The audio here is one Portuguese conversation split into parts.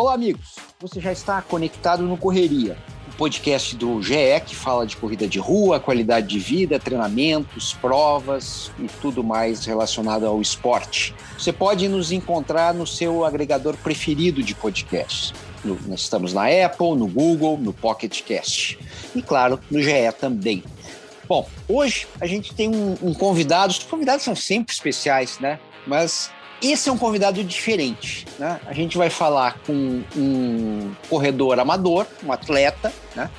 Olá, amigos. Você já está conectado no Correria, o podcast do GE que fala de corrida de rua, qualidade de vida, treinamentos, provas e tudo mais relacionado ao esporte. Você pode nos encontrar no seu agregador preferido de podcasts. No, nós estamos na Apple, no Google, no Pocket Cast e, claro, no GE também. Bom, hoje a gente tem um, um convidado. Os convidados são sempre especiais, né? Mas esse é um convidado diferente. Né? A gente vai falar com um corredor amador, um atleta, né?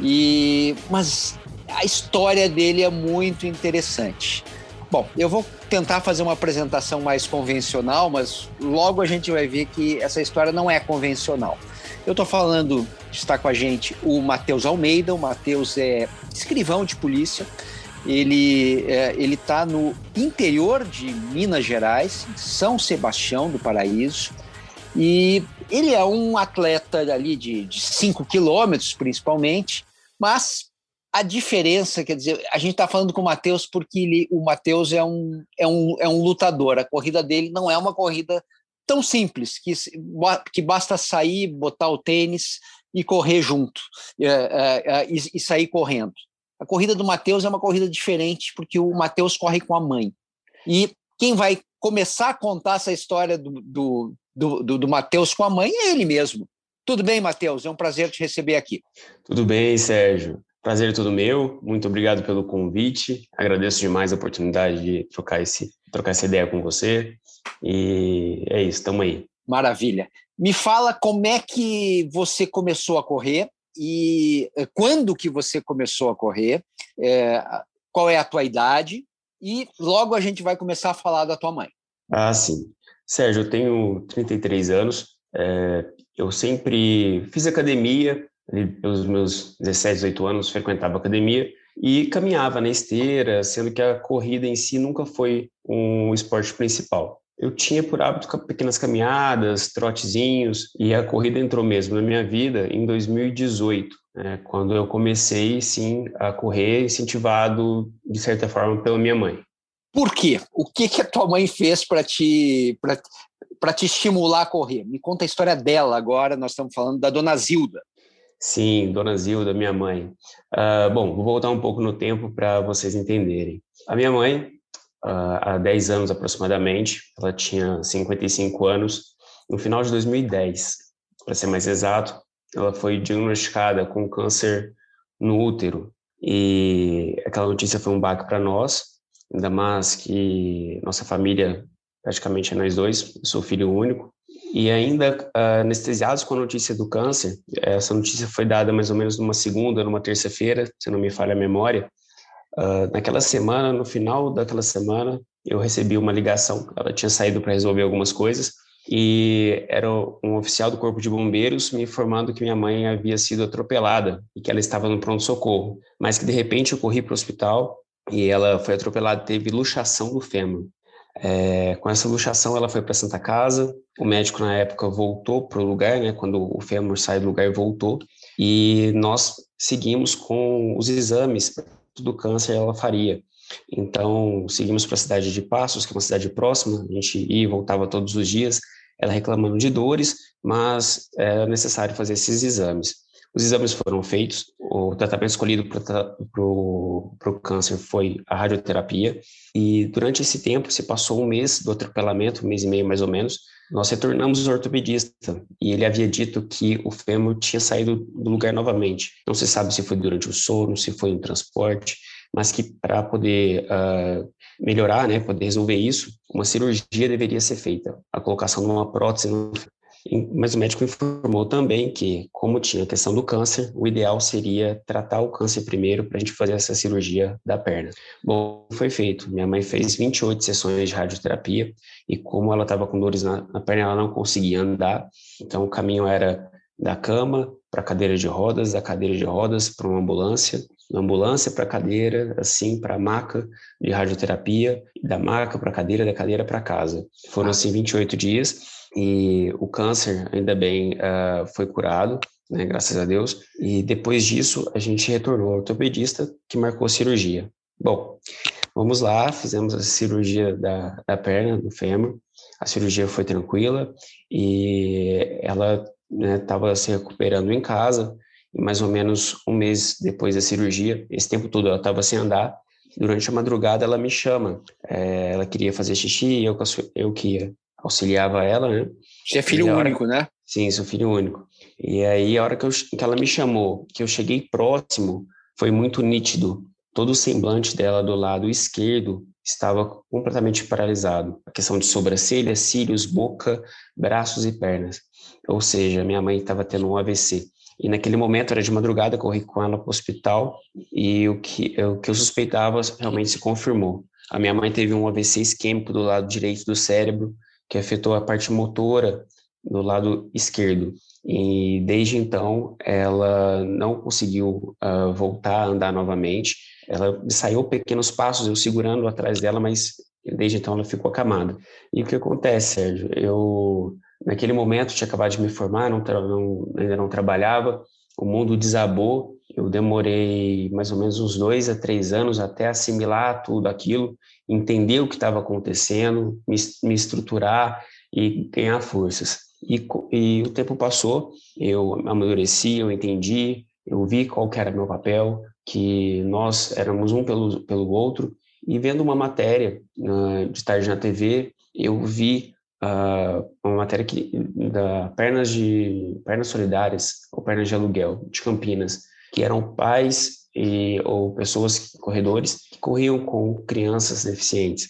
E, mas a história dele é muito interessante. Bom, eu vou tentar fazer uma apresentação mais convencional, mas logo a gente vai ver que essa história não é convencional. Eu estou falando, está com a gente o Matheus Almeida. O Matheus é escrivão de polícia, ele é, ele está no interior de Minas Gerais, São Sebastião do Paraíso, e ele é um atleta ali de 5 quilômetros, principalmente, mas a diferença, quer dizer, a gente está falando com o Matheus porque ele, o Matheus é um, é, um, é um lutador, a corrida dele não é uma corrida tão simples, que, que basta sair, botar o tênis e correr junto, é, é, é e, e sair correndo. A corrida do Matheus é uma corrida diferente, porque o Matheus corre com a mãe. E quem vai começar a contar essa história do, do, do, do, do Matheus com a mãe é ele mesmo. Tudo bem, Matheus? É um prazer te receber aqui. Tudo bem, Sérgio. Prazer é todo meu. Muito obrigado pelo convite. Agradeço demais a oportunidade de trocar, esse, trocar essa ideia com você. E é isso, estamos aí. Maravilha. Me fala como é que você começou a correr e eh, quando que você começou a correr, é, qual é a tua idade e logo a gente vai começar a falar da tua mãe. Ah, sim. Sérgio, eu tenho 33 anos, é, eu sempre fiz academia, pelos meus 17, 18 anos frequentava academia e caminhava na esteira, sendo que a corrida em si nunca foi um esporte principal eu tinha por hábito pequenas caminhadas, trotezinhos, e a corrida entrou mesmo na minha vida em 2018, né, quando eu comecei, sim, a correr, incentivado, de certa forma, pela minha mãe. Por quê? O que, que a tua mãe fez para te, te estimular a correr? Me conta a história dela agora, nós estamos falando da dona Zilda. Sim, dona Zilda, minha mãe. Uh, bom, vou voltar um pouco no tempo para vocês entenderem. A minha mãe, há 10 anos aproximadamente, ela tinha 55 anos. No final de 2010, para ser mais exato, ela foi diagnosticada com câncer no útero. E aquela notícia foi um baque para nós, ainda mais que nossa família, praticamente é nós dois, eu sou filho único. E ainda uh, anestesiados com a notícia do câncer, essa notícia foi dada mais ou menos numa segunda, numa terça-feira, se não me falha a memória, Uh, naquela semana, no final daquela semana, eu recebi uma ligação. Ela tinha saído para resolver algumas coisas e era um oficial do Corpo de Bombeiros me informando que minha mãe havia sido atropelada e que ela estava no pronto-socorro, mas que de repente eu corri para o hospital e ela foi atropelada, teve luxação do fêmur. É, com essa luxação, ela foi para Santa Casa. O médico, na época, voltou para o lugar, né, quando o fêmur sai do lugar, voltou. E nós seguimos com os exames do câncer ela faria. Então, seguimos para a cidade de Passos, que é uma cidade próxima, a gente ia e voltava todos os dias, ela reclamando de dores, mas era necessário fazer esses exames. Os exames foram feitos, o tratamento escolhido para o câncer foi a radioterapia, e durante esse tempo, se passou um mês do atropelamento, um mês e meio mais ou menos, nós retornamos ao ortopedista e ele havia dito que o fêmur tinha saído do lugar novamente. Não se sabe se foi durante o sono, se foi no transporte, mas que para poder uh, melhorar, né, poder resolver isso, uma cirurgia deveria ser feita, a colocação de uma prótese. No... Mas o médico informou também que, como tinha a questão do câncer, o ideal seria tratar o câncer primeiro para a gente fazer essa cirurgia da perna. Bom, foi feito. Minha mãe fez 28 sessões de radioterapia e, como ela estava com dores na, na perna, ela não conseguia andar. Então, o caminho era da cama para a cadeira de rodas, da cadeira de rodas para uma ambulância, da ambulância para cadeira, assim, para maca de radioterapia, da maca para cadeira, da cadeira para casa. Foram, assim, 28 dias e o câncer, ainda bem, uh, foi curado, né, graças a Deus. E depois disso, a gente retornou ao ortopedista, que marcou cirurgia. Bom, vamos lá, fizemos a cirurgia da, da perna, do fêmur. A cirurgia foi tranquila e ela estava né, se recuperando em casa. Mais ou menos um mês depois da cirurgia, esse tempo todo ela estava sem andar. Durante a madrugada, ela me chama. É, ela queria fazer xixi, eu, eu que auxiliava ela, né? Você é filho hora... único, né? Sim, sou filho único. E aí, a hora que, eu, que ela me chamou, que eu cheguei próximo, foi muito nítido. Todo o semblante dela do lado esquerdo estava completamente paralisado. A questão de sobrancelha, cílios, boca, braços e pernas. Ou seja, minha mãe estava tendo um AVC. E naquele momento era de madrugada, corri com ela para o hospital e o que, o que eu suspeitava realmente se confirmou. A minha mãe teve um AVC isquêmico do lado direito do cérebro, que afetou a parte motora do lado esquerdo. E desde então ela não conseguiu uh, voltar a andar novamente. Ela saiu pequenos passos, eu segurando atrás dela, mas desde então ela ficou acamada. E o que acontece, Sérgio? Eu naquele momento tinha acabado de me formar, não, não, ainda não trabalhava, o mundo desabou. Eu demorei mais ou menos uns dois a três anos até assimilar tudo aquilo, entender o que estava acontecendo, me, me estruturar e ganhar forças. E, e, o tempo passou, eu amadureci, eu entendi, eu vi qual era meu papel, que nós éramos um pelo, pelo outro, e vendo uma matéria uh, de tarde na TV, eu vi uh, uma matéria que, da pernas de pernas solidárias ou pernas de aluguel de Campinas, que eram pais e, ou pessoas corredores que corriam com crianças deficientes.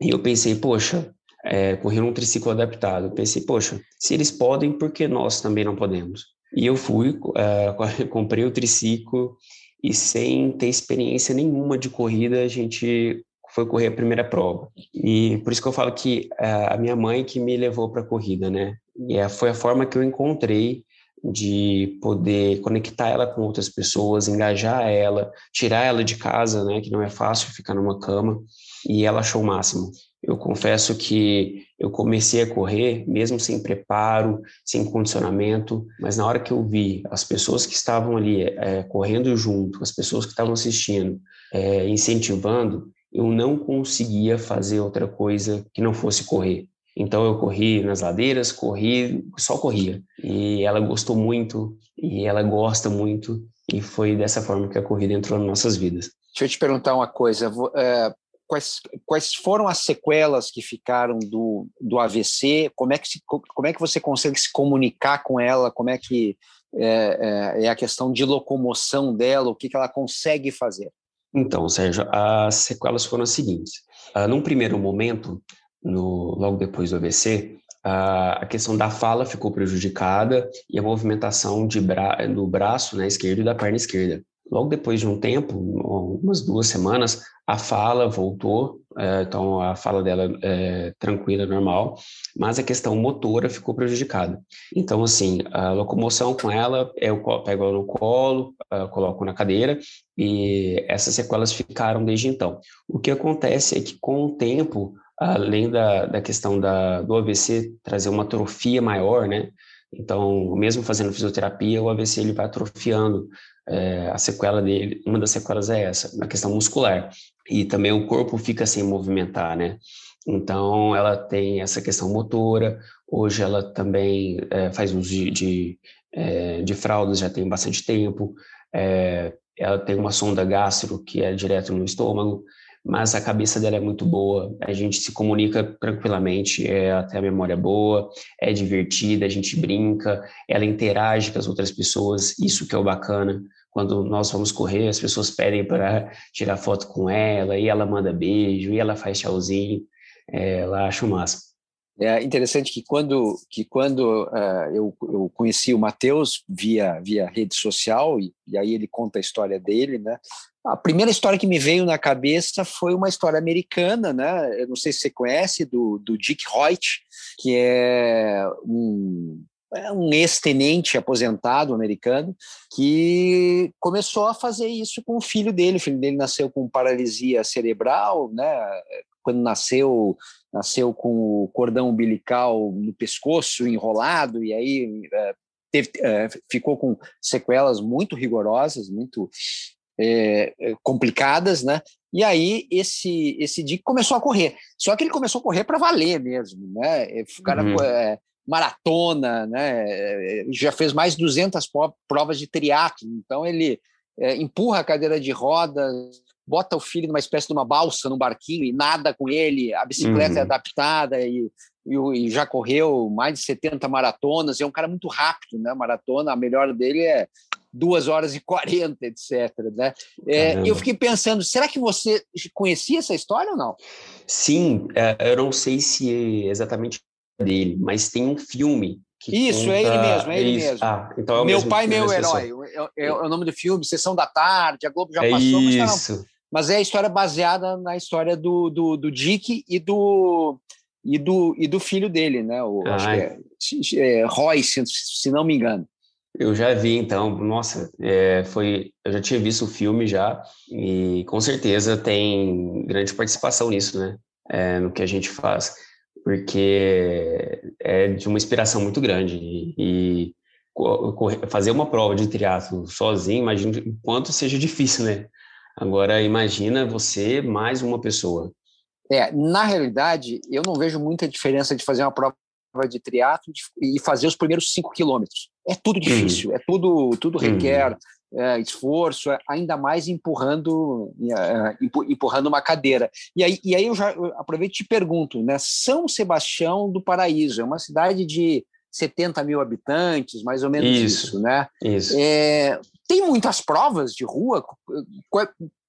E eu pensei, poxa, é, correr um triciclo adaptado. Eu pensei, poxa, se eles podem, por que nós também não podemos? E eu fui, uh, comprei o triciclo e sem ter experiência nenhuma de corrida, a gente foi correr a primeira prova. E por isso que eu falo que uh, a minha mãe que me levou para a corrida, né? E é, foi a forma que eu encontrei de poder conectar ela com outras pessoas, engajar ela, tirar ela de casa, né? Que não é fácil ficar numa cama. E ela achou o máximo. Eu confesso que eu comecei a correr, mesmo sem preparo, sem condicionamento, mas na hora que eu vi as pessoas que estavam ali é, correndo junto, as pessoas que estavam assistindo, é, incentivando, eu não conseguia fazer outra coisa que não fosse correr. Então eu corri nas ladeiras, corri, só corria. E ela gostou muito, e ela gosta muito, e foi dessa forma que a corrida entrou nas nossas vidas. Deixa eu te perguntar uma coisa. É, quais, quais foram as sequelas que ficaram do, do AVC? Como é, que se, como é que você consegue se comunicar com ela? Como é que é, é, é a questão de locomoção dela? O que, que ela consegue fazer? Então, Sérgio, as sequelas foram as seguintes. Uh, num primeiro momento, no, logo depois do AVC, uh, a questão da fala ficou prejudicada e a movimentação de bra do braço né, esquerdo e da perna esquerda. Logo depois de um tempo, umas duas semanas, a fala voltou, é, então a fala dela é tranquila, normal, mas a questão motora ficou prejudicada. Então, assim, a locomoção com ela, eu pego ela no colo, coloco na cadeira, e essas sequelas ficaram desde então. O que acontece é que com o tempo, além da, da questão da, do AVC trazer uma atrofia maior, né? Então, mesmo fazendo fisioterapia, o AVC ele vai atrofiando é, a sequela dele, uma das sequelas é essa, a questão muscular. E também o corpo fica sem movimentar, né? Então, ela tem essa questão motora. Hoje, ela também é, faz uso de, de, é, de, fraldas, já tem bastante tempo. É, ela tem uma sonda gastro que é direto no estômago, mas a cabeça dela é muito boa. A gente se comunica tranquilamente, é até a memória boa, é divertida, a gente brinca, ela interage com as outras pessoas, isso que é o bacana quando nós vamos correr, as pessoas pedem para tirar foto com ela, e ela manda beijo, e ela faz tchauzinho, é, ela acha o máximo. É interessante que quando, que quando uh, eu, eu conheci o Matheus via, via rede social, e, e aí ele conta a história dele, né? A primeira história que me veio na cabeça foi uma história americana, né? Eu não sei se você conhece, do, do Dick Hoyt, que é um, é um ex-tenente aposentado americano que começou a fazer isso com o filho dele. O filho dele nasceu com paralisia cerebral, né? Quando nasceu, nasceu com o cordão umbilical no pescoço enrolado e aí é, teve, é, ficou com sequelas muito rigorosas, muito é, complicadas, né? E aí esse esse Dick começou a correr. Só que ele começou a correr para valer mesmo, né? O cara uhum. é, maratona, né? Já fez mais de 200 provas de triatlo, então ele é, empurra a cadeira de rodas, bota o filho numa espécie de uma balsa no barquinho e nada com ele, a bicicleta é uhum. é adaptada e, e, e, já correu mais de 70 maratonas, é um cara muito rápido, né? Maratona, a melhor dele é 2 horas e 40, etc. Né? É, eu fiquei pensando, será que você conhecia essa história ou não? Sim, é, eu não sei se é exatamente dele, mas tem um filme isso, conta... é ele mesmo, é ele isso. mesmo. Ah, então é meu pai, meu herói. É, é, o nome do filme, Sessão da Tarde, a Globo já é passou, isso. mas, mas é a história baseada na história do, do, do Dick e do, e, do, e do filho dele, né? O, acho que é, é Roy, se, se não me engano. Eu já vi, então, nossa, é, foi, eu já tinha visto o filme já, e com certeza tem grande participação nisso, né? É, no que a gente faz porque é de uma inspiração muito grande e, e fazer uma prova de triatlo sozinho, imagino o quanto seja difícil, né? Agora imagina você mais uma pessoa. É, na realidade, eu não vejo muita diferença de fazer uma prova de triatlo e fazer os primeiros cinco quilômetros. É tudo difícil, uhum. é tudo, tudo requer uhum é, esforço, é, ainda mais empurrando, é, empurrando uma cadeira. E aí, e aí eu já aproveito e te pergunto, né? São Sebastião do Paraíso é uma cidade de 70 mil habitantes, mais ou menos isso, isso né? Isso. É, tem muitas provas de rua.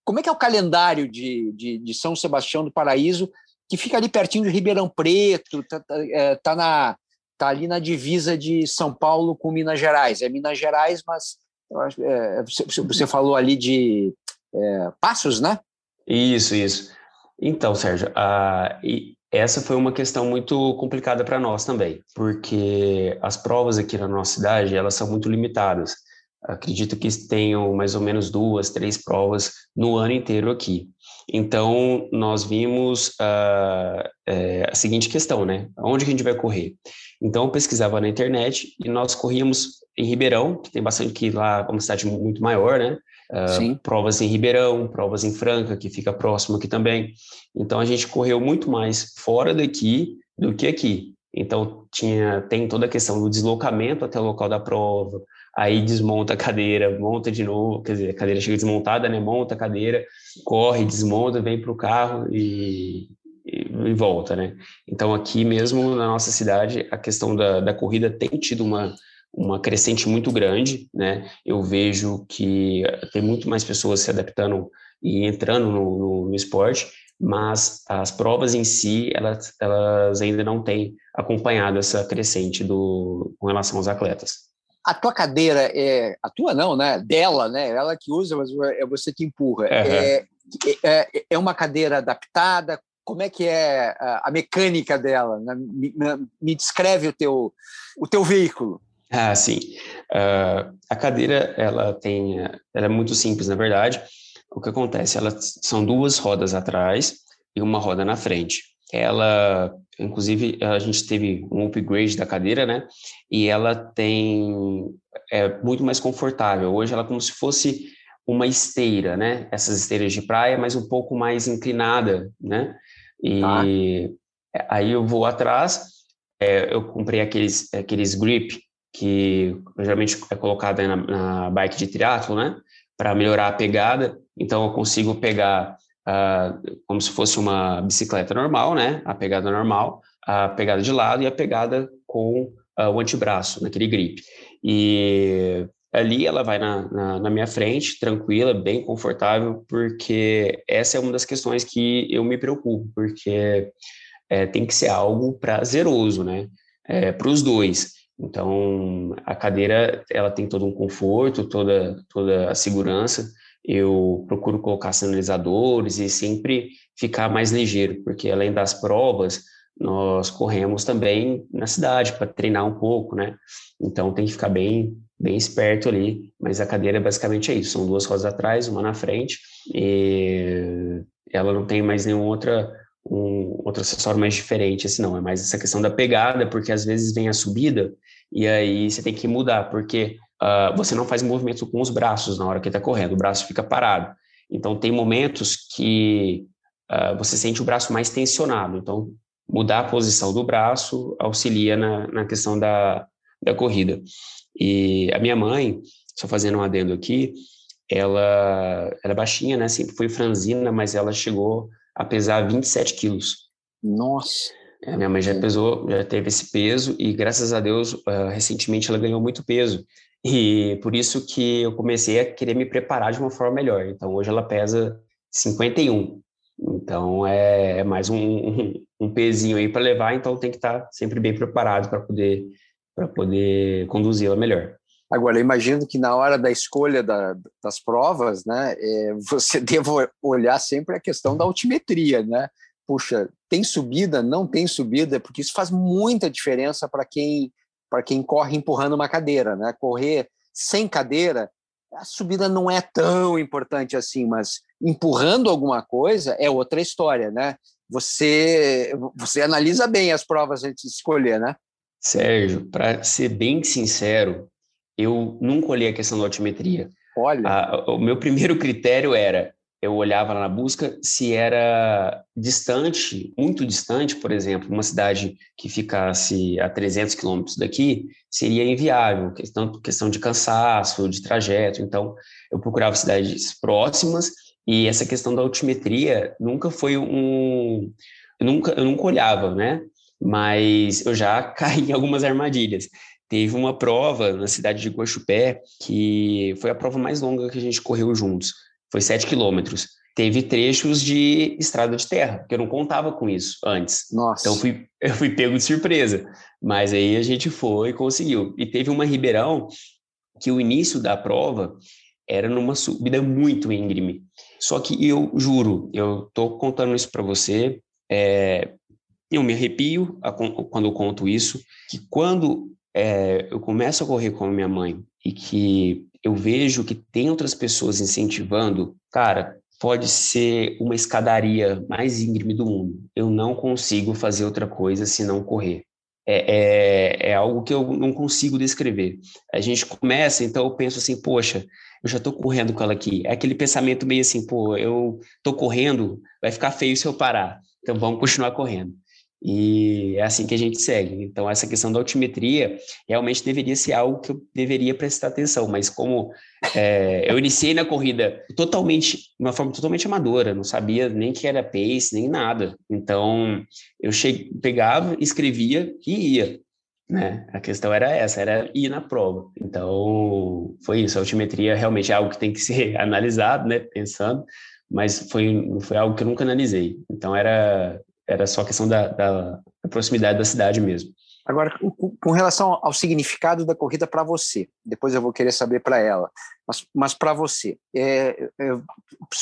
Como é que é o calendário de, de, de São Sebastião do Paraíso, que fica ali pertinho de Ribeirão Preto, tá, tá, é, tá na tá ali na divisa de São Paulo com Minas Gerais. É Minas Gerais, mas acho, é, você, falou ali de é, passos, né? Isso, isso. Então, Sérgio, a, essa foi uma questão muito complicada para nós também, porque as provas aqui na nossa cidade, elas são muito limitadas. Acredito que tenham mais ou menos duas, três provas no ano inteiro aqui. Então, nós vimos uh, é, a seguinte questão, né? Onde que a gente vai correr? Então, eu pesquisava na internet e nós corríamos em Ribeirão, que tem bastante que lá é uma cidade muito maior, né? Uh, provas em Ribeirão, provas em Franca, que fica próximo aqui também. Então, a gente correu muito mais fora daqui do que aqui. Então, tinha, tem toda a questão do deslocamento até o local da prova, aí desmonta a cadeira, monta de novo, quer dizer, a cadeira chega desmontada, né? Monta a cadeira, corre, desmonta, vem para o carro e, e, volta, né? Então, aqui mesmo na nossa cidade, a questão da, da corrida tem tido uma, uma crescente muito grande, né? Eu vejo que tem muito mais pessoas se adaptando e entrando no, no, no esporte, mas as provas em si, elas, elas ainda não têm acompanhado essa crescente do, com relação aos atletas. A tua cadeira é a tua não, né? Dela, né? Ela que usa, mas é você que empurra. Uhum. É, é, é uma cadeira adaptada? como é que é a, mecânica dela? Me, me, descreve o teu, o teu veículo. Ah, sim. Uh, a cadeira, ela tem, ela é muito simples, na verdade. O que acontece? Elas são duas rodas atrás e uma roda na frente. Ela, inclusive, a gente teve um upgrade da cadeira, né? E ela tem, é muito mais confortável. Hoje ela é como se fosse uma esteira, né? Essas esteiras de praia, mas um pouco mais inclinada, né? E tá. aí eu vou atrás, é, eu comprei aqueles, aqueles grip que geralmente é colocado na, na bike de triatlo, né? Para melhorar a pegada. Então eu consigo pegar uh, como se fosse uma bicicleta normal, né? A pegada normal, a pegada de lado e a pegada com uh, o antebraço, naquele grip. E ali ela vai na, na, na, minha frente, tranquila, bem confortável, porque essa é uma das questões que eu me preocupo, porque é, tem que ser algo prazeroso, né? É, para os dois. Então, a cadeira, ela tem todo um conforto, toda, toda a segurança. Eu procuro colocar sinalizadores e sempre ficar mais ligeiro, porque além das provas, nós corremos também na cidade para treinar um pouco, né? Então, tem que ficar bem, bem esperto ali. Mas a cadeira basicamente é isso: são duas rodas atrás, uma na frente, e ela não tem mais nenhum outra um outro acessório mais diferente, assim, não, é mais essa questão da pegada, porque às vezes vem a subida e aí você tem que mudar, porque uh, você não faz movimento com os braços na hora que está correndo, o braço fica parado. Então, tem momentos que uh, você sente o braço mais tensionado, então mudar a posição do braço auxilia na, na questão da, da corrida. E a minha mãe, só fazendo um adendo aqui, ela, ela é baixinha, né, sempre foi franzina, mas ela chegou a pesar 27 quilos. Nossa! É, minha mãe já pesou, já teve esse peso e graças a Deus, uh, recentemente ela ganhou muito peso. E por isso que eu comecei a querer me preparar de uma forma melhor. Então hoje ela pesa 51. Então é, é mais um, um, um, pezinho aí para levar, então tem que estar tá sempre bem preparado para poder para poder conduzi-la melhor. Agora, imagino que na hora da escolha da, das provas, né, é, você deva olhar sempre a questão da altimetria, né? Puxa, tem subida, não tem subida, porque isso faz muita diferença para quem para quem corre empurrando uma cadeira, né? Correr sem cadeira, a subida não é tão importante assim, mas empurrando alguma coisa é outra história, né? Você você analisa bem as provas antes de escolher, né? Sérgio, para ser bem sincero, eu nunca olhei a questão da altimetria. Olha. A, o meu primeiro critério era, eu olhava na busca se era distante, muito distante, por exemplo, uma cidade que ficasse a 300 quilômetros daqui, seria inviável, questão, questão de cansaço, de trajeto. Então, eu procurava cidades próximas e essa questão da altimetria nunca foi um... Eu nunca, eu nunca olhava, né? Mas eu já caí em algumas armadilhas. Teve uma prova na cidade de Guaxupé, que foi a prova mais longa que a gente correu juntos. Foi 7 quilômetros. Teve trechos de estrada de terra, que eu não contava com isso antes. Nossa. Então fui, eu fui pego de surpresa. Mas aí a gente foi e conseguiu. E teve uma Ribeirão que o início da prova era numa subida muito íngreme. Só que eu juro, eu tô contando isso para você, é, eu me arrepio a, quando eu conto isso, que quando é, eu começo a correr com a minha mãe e que eu vejo que tem outras pessoas incentivando, cara, pode ser uma escadaria mais íngreme do mundo. Eu não consigo fazer outra coisa senão correr. É, é, é, algo que eu não consigo descrever. A gente começa, então eu penso assim, poxa, eu já estou correndo com ela aqui. É aquele pensamento meio assim, pô, eu estou correndo, vai ficar feio se eu parar. Então vamos continuar correndo. E é assim que a gente segue. Então, essa questão da altimetria realmente deveria ser algo que eu deveria prestar atenção, mas como é, eu iniciei na corrida totalmente, de uma forma totalmente amadora, não sabia nem que era pace, nem nada. Então, eu cheguei, pegava, escrevia e ia. Né? A questão era essa, era ir na prova. Então, foi isso. A altimetria realmente é algo que tem que ser analisado, né? Pensando, mas foi, foi algo que eu nunca analisei. Então, era era só questão da, da, da proximidade da cidade mesmo. Agora, com relação ao significado da corrida para você, depois eu vou querer saber para ela, mas, mas para você, é, é,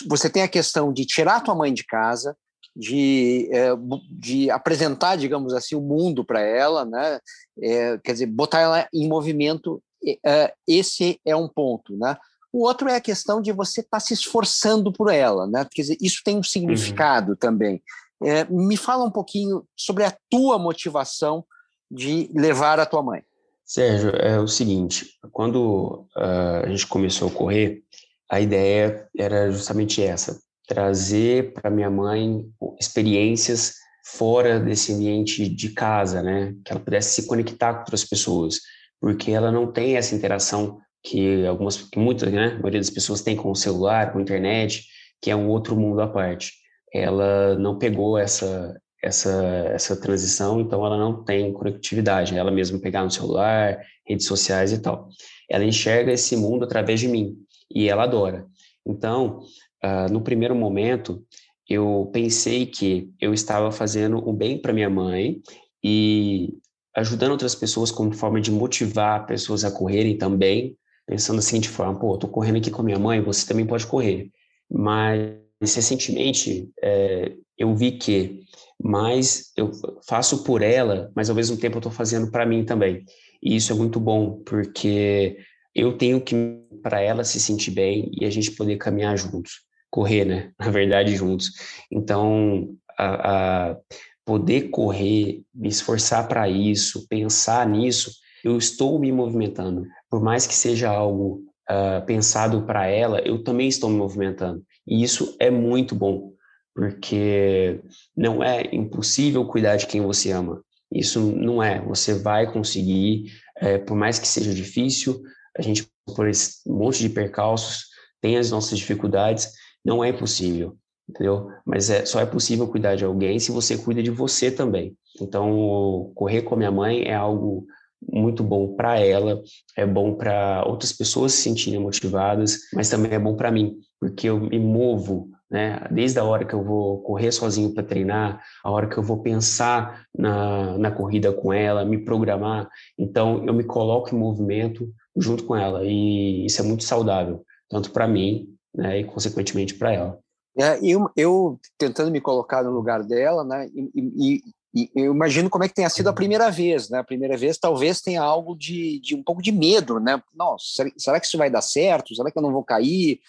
você tem a questão de tirar a tua mãe de casa, de, é, de apresentar, digamos assim, o mundo para ela, né? É, quer dizer, botar ela em movimento, é, esse é um ponto, né? O outro é a questão de você estar tá se esforçando por ela, né? Quer dizer, isso tem um significado uhum. também. É, me fala um pouquinho sobre a tua motivação de levar a tua mãe. Sérgio, é o seguinte: quando uh, a gente começou a correr, a ideia era justamente essa: trazer para minha mãe experiências fora desse ambiente de casa, né? Que ela pudesse se conectar com outras pessoas, porque ela não tem essa interação que algumas, que muitas, né? A maioria das pessoas tem com o celular, com a internet, que é um outro mundo à parte ela não pegou essa, essa, essa transição, então ela não tem conectividade, ela mesma pegar no celular, redes sociais e tal. Ela enxerga esse mundo através de mim e ela adora. Então, uh, no primeiro momento, eu pensei que eu estava fazendo o bem para minha mãe e ajudando outras pessoas como forma de motivar pessoas a correrem também, pensando assim de forma, pô, tô correndo aqui com a minha mãe, você também pode correr. Mas recentemente é, eu vi que mais eu faço por ela, mas ao mesmo tempo eu estou fazendo para mim também. E isso é muito bom, porque eu tenho que para ela se sentir bem e a gente poder caminhar juntos, correr, né? Na verdade, juntos. Então, a, a poder correr, me esforçar para isso, pensar nisso, eu estou me movimentando. Por mais que seja algo uh, pensado para ela, eu também estou me movimentando. E isso é muito bom, porque não é impossível cuidar de quem você ama. Isso não é. Você vai conseguir, é, por mais que seja difícil, a gente, por esse monte de percalços, tem as nossas dificuldades, não é impossível, entendeu? Mas é, só é possível cuidar de alguém se você cuida de você também. Então, correr com a minha mãe é algo muito bom para ela, é bom para outras pessoas se sentirem motivadas, mas também é bom para mim, porque eu me movo, né? Desde a hora que eu vou correr sozinho para treinar, a hora que eu vou pensar na, na corrida com ela, me programar, então eu me coloco em movimento junto com ela e isso é muito saudável, tanto para mim, né, e consequentemente para ela. É, eu, eu tentando me colocar no lugar dela, né, e, e, e, eu imagino como é que tenha sido a uhum. primeira vez, né? A primeira vez talvez tenha algo de, de um pouco de medo, né? Nossa, será, que isso vai dar certo? Será que eu não vou cair?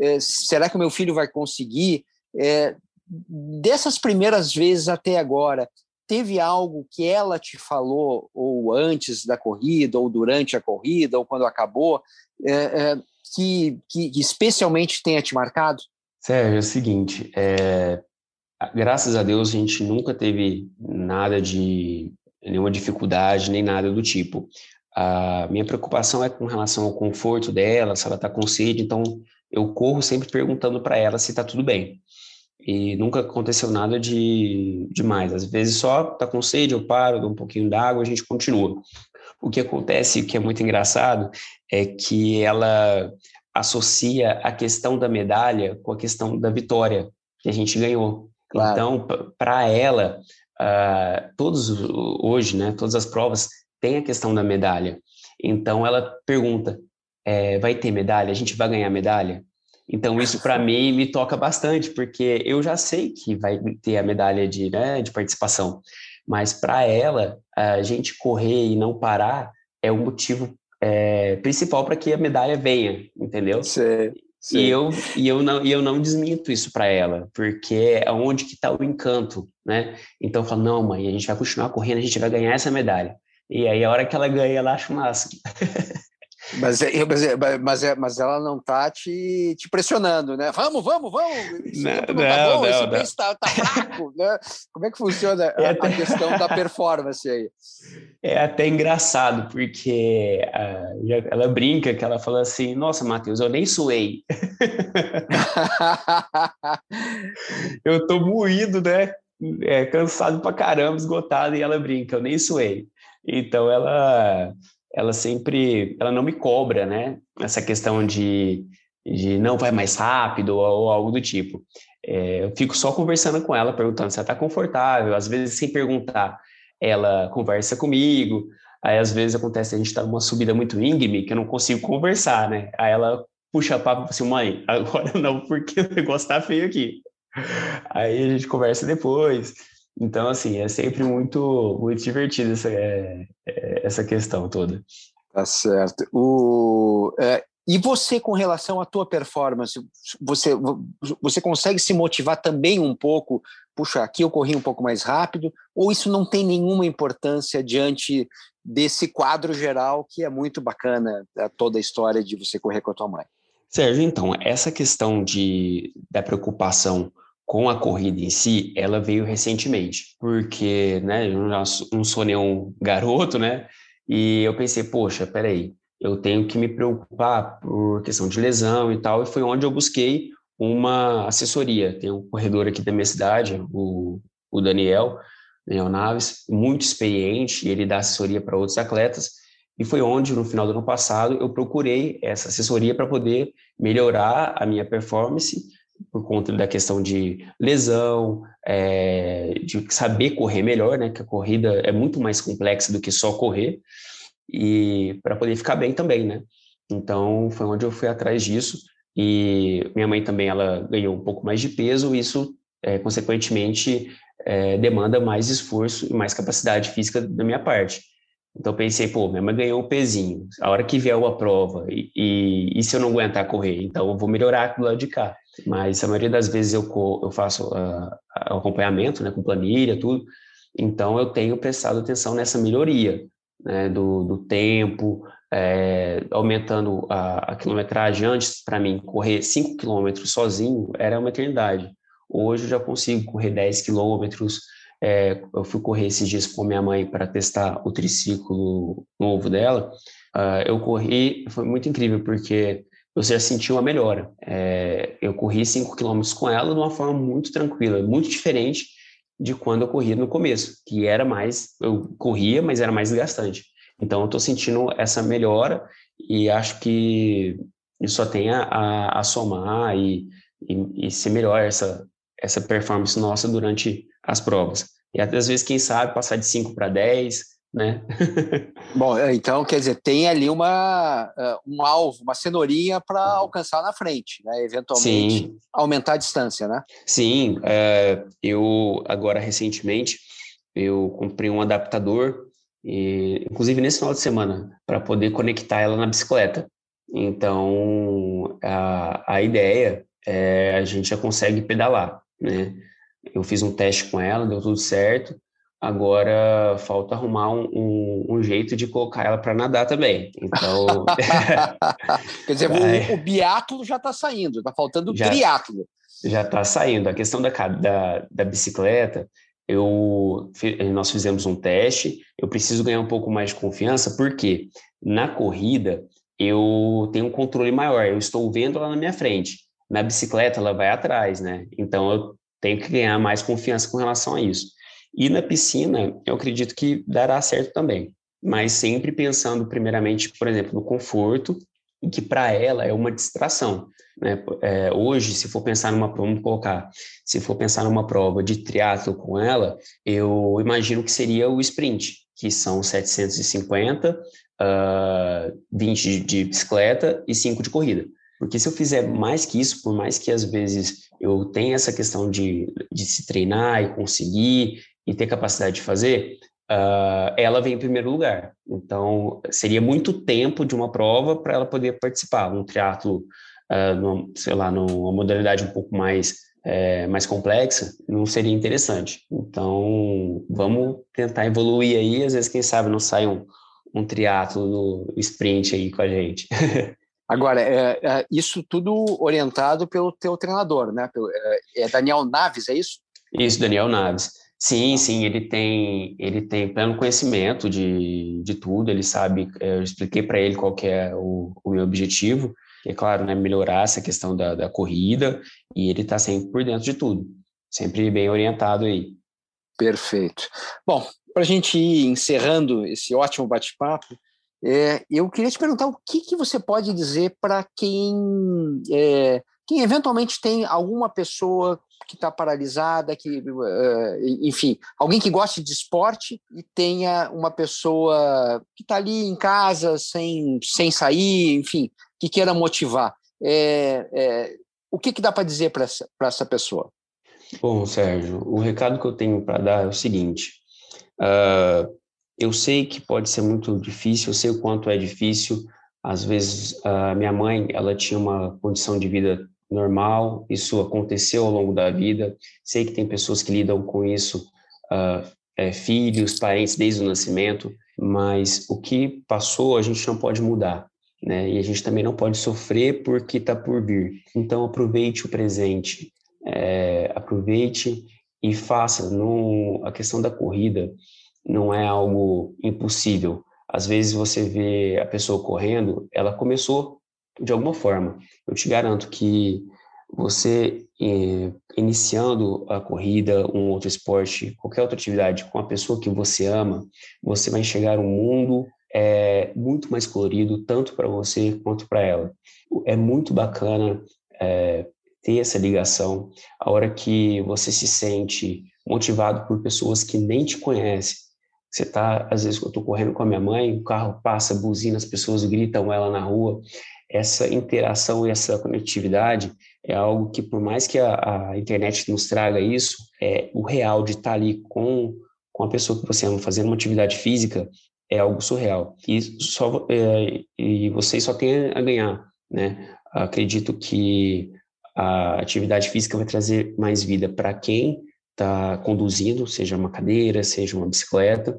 É, será que o meu filho vai conseguir? É, dessas primeiras vezes até agora, teve algo que ela te falou, ou antes da corrida, ou durante a corrida, ou quando acabou, é, é que, que, especialmente tenha te marcado? Sérgio, é o seguinte, é, graças a Deus a gente nunca teve nada de nenhuma dificuldade nem nada do tipo. A minha preocupação é com relação ao conforto dela, se ela está com sede, então eu corro sempre perguntando para ela se está tudo bem. E nunca aconteceu nada de demais. Às vezes só está com sede, eu paro, dou um pouquinho d'água, a gente continua. O que acontece, que é muito engraçado, é que ela associa a questão da medalha com a questão da vitória que a gente ganhou. Claro. Então, para ela, uh, todos hoje, né, todas as provas têm a questão da medalha. Então, ela pergunta: é, vai ter medalha? A gente vai ganhar medalha? Então, isso para mim me toca bastante, porque eu já sei que vai ter a medalha de, né, de participação, mas para ela, a gente correr e não parar é o motivo é, principal para que a medalha venha, entendeu? Sim. Sim. E eu, e, eu não, e eu não desminto isso para ela, porque é onde que está o encanto, né? Então eu falo, não, mãe, a gente vai continuar correndo, a gente vai ganhar essa medalha. E aí a hora que ela ganha, ela acha o máximo. Mas, é, mas, é, mas, é, mas ela não tá te, te pressionando, né? Vamos, vamos, vamos! Isso não, não, tá bom, não, esse não. Tá, tá fraco, né? Como é que funciona é a, até... a, questão da performance aí? É até engraçado, porque uh, ela brinca que ela fala assim, nossa, Matheus, eu nem suei. eu tô moído, né? É, cansado pra caramba, esgotado, e ela brinca, eu nem suei. Então ela ela sempre, ela não me cobra, né? Essa questão de, de não vai mais rápido ou, algo do tipo. É, eu fico só conversando com ela, perguntando se ela está confortável. Às vezes, sem perguntar, ela conversa comigo. Aí, às vezes, acontece a gente está numa subida muito íngreme que eu não consigo conversar, né? Aí ela puxa papo assim, mãe, agora não, porque o negócio tá feio aqui. Aí a gente conversa depois. Então, assim, é sempre muito, muito divertido essa, é, é, essa questão toda. Tá certo. O, é, e você, com relação à tua performance, você, você consegue se motivar também um pouco? Puxa, aqui eu corri um pouco mais rápido, ou isso não tem nenhuma importância diante desse quadro geral que é muito bacana, é, toda a história de você correr com a tua mãe? Sérgio, então, essa questão de, da preocupação com a corrida em si, ela veio recentemente, porque, né, eu não sou nenhum garoto, né, e eu pensei, poxa, peraí, eu tenho que me preocupar por questão de lesão e tal, e foi onde eu busquei uma assessoria. Tem um corredor aqui da minha cidade, o, o Daniel, Daniel Naves, muito experiente, ele dá assessoria para outros atletas, e foi onde, no final do ano passado, eu procurei essa assessoria para poder melhorar a minha performance por conta da questão de lesão, é, de saber correr melhor, né? Que a corrida é muito mais complexa do que só correr e para poder ficar bem também, né? Então foi onde eu fui atrás disso e minha mãe também ela ganhou um pouco mais de peso, isso é, consequentemente é, demanda mais esforço e mais capacidade física da minha parte. Então pensei, pô, minha mãe ganhou um pezinho, a hora que vier uma prova, e, e, e se eu não aguentar correr? Então eu vou melhorar do lado de cá. Mas a maioria das vezes eu, eu faço uh, acompanhamento, né, com planilha, tudo, então eu tenho prestado atenção nessa melhoria, né, do, do tempo, é, aumentando a, a, quilometragem. Antes, para mim, correr 5 quilômetros sozinho era uma eternidade. Hoje eu já consigo correr 10 quilômetros, é, eu fui correr esses dias com minha mãe para testar o triciclo novo dela. Uh, eu corri, foi muito incrível, porque eu já senti uma melhora. É, eu corri 5 quilômetros com ela de uma forma muito tranquila, muito diferente de quando eu corria no começo, que era mais, eu corria, mas era mais desgastante. Então, eu estou sentindo essa melhora e acho que isso só tem a, a, a somar e, e, e ser melhor essa, essa performance nossa durante as provas. E às vezes, quem sabe, passar de 5 para 10, né? Bom, é, então, quer dizer, tem ali uma, é, um alvo, uma cenourinha para alcançar na frente, né? Eventualmente Sim. aumentar a distância, né? Sim, é, eu agora recentemente eu comprei um adaptador, e, inclusive nesse final de semana, para poder conectar ela na bicicleta. Então, a, a ideia é a gente já consegue pedalar, né? Eu fiz um teste com ela, deu tudo certo. Agora falta arrumar um, um, um jeito de colocar ela para nadar também. Então. Quer dizer, o, o biatlo já está saindo, está faltando o triatlo. Já está saindo. A questão da, da, da bicicleta, eu, nós fizemos um teste. Eu preciso ganhar um pouco mais de confiança, porque na corrida eu tenho um controle maior, eu estou vendo ela na minha frente. Na bicicleta, ela vai atrás, né? Então eu tenho que ganhar mais confiança com relação a isso. E na piscina, eu acredito que dará certo também, mas sempre pensando primeiramente, por exemplo, no conforto, que para ela é uma distração. Né? É, hoje, se for pensar numa prova, vamos colocar, se for pensar numa prova de triatlo com ela, eu imagino que seria o sprint, que são 750, uh, 20 de bicicleta e 5 de corrida. Porque se eu fizer mais que isso, por mais que às vezes eu tenha essa questão de, de se treinar e conseguir e ter capacidade de fazer, uh, ela vem em primeiro lugar. Então, seria muito tempo de uma prova para ela poder participar. Um triatlo, uh, sei lá, numa modalidade um pouco mais, é, mais complexa, não seria interessante. Então, vamos tentar evoluir aí. Às vezes, quem sabe, não sai um, um triatlo no sprint aí com a gente. Agora, é, é, isso tudo orientado pelo teu treinador, né? É, é Daniel Naves, é isso? Isso, Daniel Naves. Sim, sim, ele tem, ele tem pleno conhecimento de, de tudo, ele sabe, é, eu expliquei para ele qual que é o, o meu objetivo, é claro, né, melhorar essa questão da, da corrida, e ele está sempre por dentro de tudo, sempre bem orientado aí. Perfeito. Bom, para a gente ir encerrando esse ótimo bate-papo, é, eu queria te perguntar o que, que você pode dizer para quem, é, quem eventualmente tem alguma pessoa que está paralisada, que, uh, enfim, alguém que goste de esporte e tenha uma pessoa que está ali em casa sem, sem sair, enfim, que queira motivar. É, é, o que, que dá para dizer para essa, essa pessoa? Bom, Sérgio, o recado que eu tenho para dar é o seguinte: uh, eu sei que pode ser muito difícil, eu sei o quanto é difícil. Às vezes, a minha mãe, ela tinha uma condição de vida normal, isso aconteceu ao longo da vida. Sei que tem pessoas que lidam com isso, uh, é, filhos, parentes, desde o nascimento, mas o que passou a gente não pode mudar. Né? E a gente também não pode sofrer porque está por vir. Então, aproveite o presente, é, aproveite e faça. No, a questão da corrida não é algo impossível. Às vezes você vê a pessoa correndo, ela começou de alguma forma. Eu te garanto que você eh, iniciando a corrida, um outro esporte, qualquer outra atividade com a pessoa que você ama, você vai enxergar um mundo é, muito mais colorido, tanto para você quanto para ela. É muito bacana é, ter essa ligação, a hora que você se sente motivado por pessoas que nem te conhecem. Você tá, às vezes, eu estou correndo com a minha mãe, o carro passa, buzina, as pessoas gritam ela na rua. Essa interação e essa conectividade é algo que, por mais que a, a internet nos traga isso, é o real de estar ali com, com a pessoa que você ama, fazendo uma atividade física, é algo surreal. E, só, é, e vocês só têm a ganhar, né? Acredito que a atividade física vai trazer mais vida para quem está conduzindo, seja uma cadeira, seja uma bicicleta,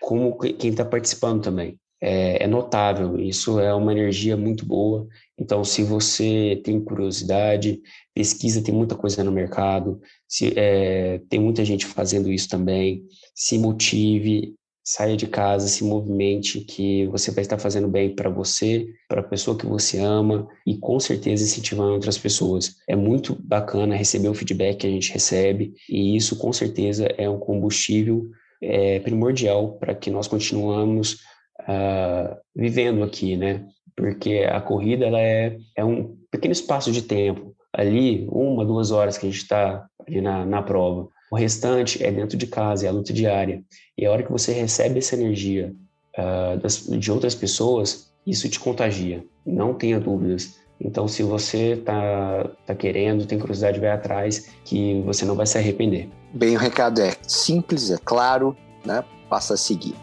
como quem está participando também. É, é, notável, isso é uma energia muito boa. Então, se você tem curiosidade, pesquisa, tem muita coisa no mercado, se, é, tem muita gente fazendo isso também, se motive, saia de casa, se movimente, que você vai estar fazendo bem para você, para a pessoa que você ama e com certeza incentivando outras pessoas. É muito bacana receber o feedback que a gente recebe e isso com certeza é um combustível é, primordial para que nós continuamos uh, vivendo aqui, né? Porque a corrida ela é, é um pequeno espaço de tempo, ali uma, duas horas que a gente está ali na, na prova. O restante é dentro de casa, é a luta diária. E a hora que você recebe essa energia uh, das, de outras pessoas, isso te contagia. Não tenha dúvidas. Então, se você está tá querendo, tem curiosidade, vai atrás, que você não vai se arrepender. Bem, o recado é simples, é claro, né? Passa a seguir.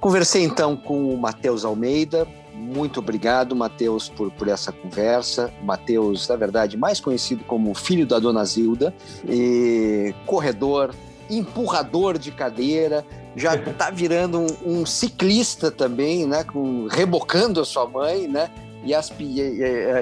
Conversei então com o Matheus Almeida, muito obrigado, Matheus, por, por essa conversa. Matheus, na verdade, mais conhecido como filho da dona Zilda, e corredor, empurrador de cadeira, já está virando um, um, ciclista também, né? Com, rebocando a sua mãe, né? E, as, e,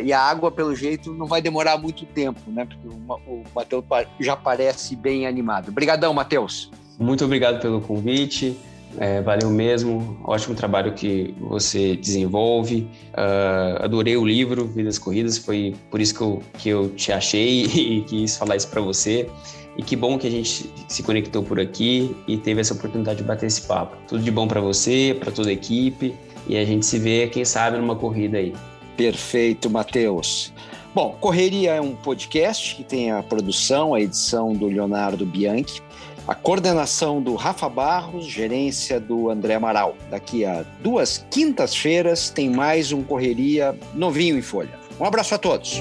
e, a água, pelo jeito, não vai demorar muito tempo, né? Porque o, o Matheus já parece bem animado. Obrigadão, Matheus. Muito obrigado pelo convite. É, valeu mesmo, ótimo trabalho que você desenvolve. Uh, adorei o livro Vidas Corridas, foi por isso que eu, que eu te achei e quis falar isso para você. E que bom que a gente se conectou por aqui e teve essa oportunidade de bater esse papo. Tudo de bom para você, para toda a equipe e a gente se vê, quem sabe, numa corrida aí. Perfeito, Matheus. Bom, Correria é um podcast que tem a produção, a edição do Leonardo Bianchi a coordenação do Rafa Barros, gerência do André Amaral. Daqui a duas quintas-feiras tem mais um Correria novinho em folha. Um abraço a todos.